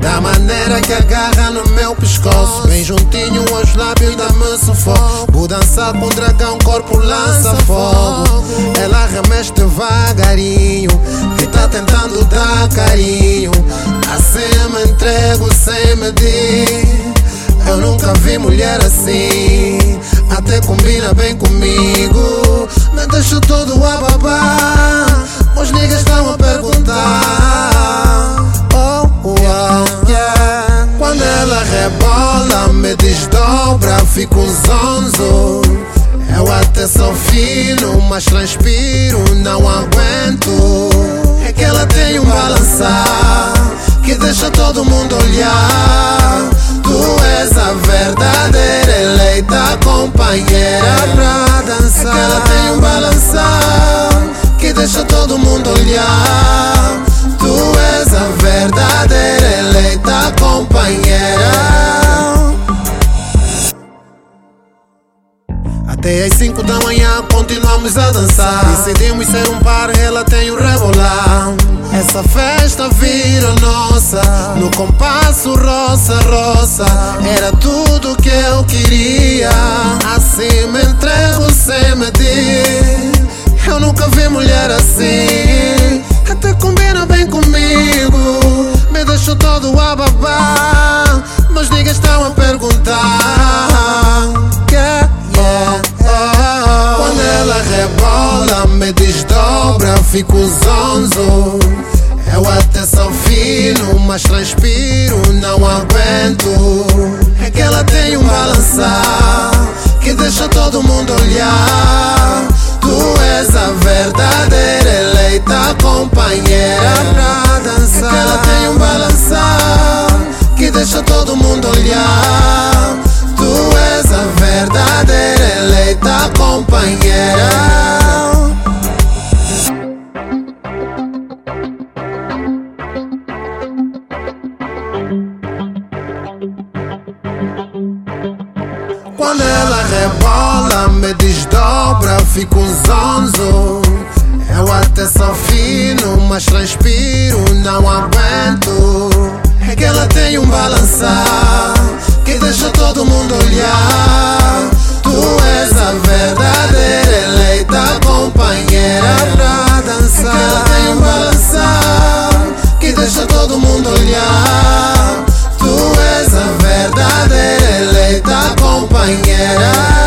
Da maneira que agarra no meu pescoço, bem juntinho aos lábios da manso fogo. Vou dançar com o dragão, corpo lança fogo. Ela remexe devagarinho, que tá tentando dar carinho. Assim eu me entrego sem medir. Eu nunca vi mulher assim. Até combina bem comigo. Me deixa todo a babar Os niggas estão a perguntar. Oh, oh, oh, yeah. Quando ela rebola me desdobra Fico zonzo Eu até sou fino Mas transpiro, não aguento. É que ela tem um balançar Que deixa todo mundo olhar. Tu és a eleita companheira Até às 5 da manhã continuamos a dançar. Decidimos ser um par, ela tem o rebolar. Essa festa vira nossa, no compasso roça, roça. Era tudo que eu queria. Assim me entrego sem medir. Eu nunca vi mulher assim. Até combina bem comigo. Me deixou todo a babar. Mas niggas estão a perguntar. Rebola, me desdobra, fico zonzo. Eu até sou fino, mas transpiro, não aguento. É que ela tem um balançar que deixa todo mundo olhar. Tu és a verdadeira eleita ela rebola, me desdobra, fico um zonzo. Eu até sou fino, mas transpiro, não abro. Get up.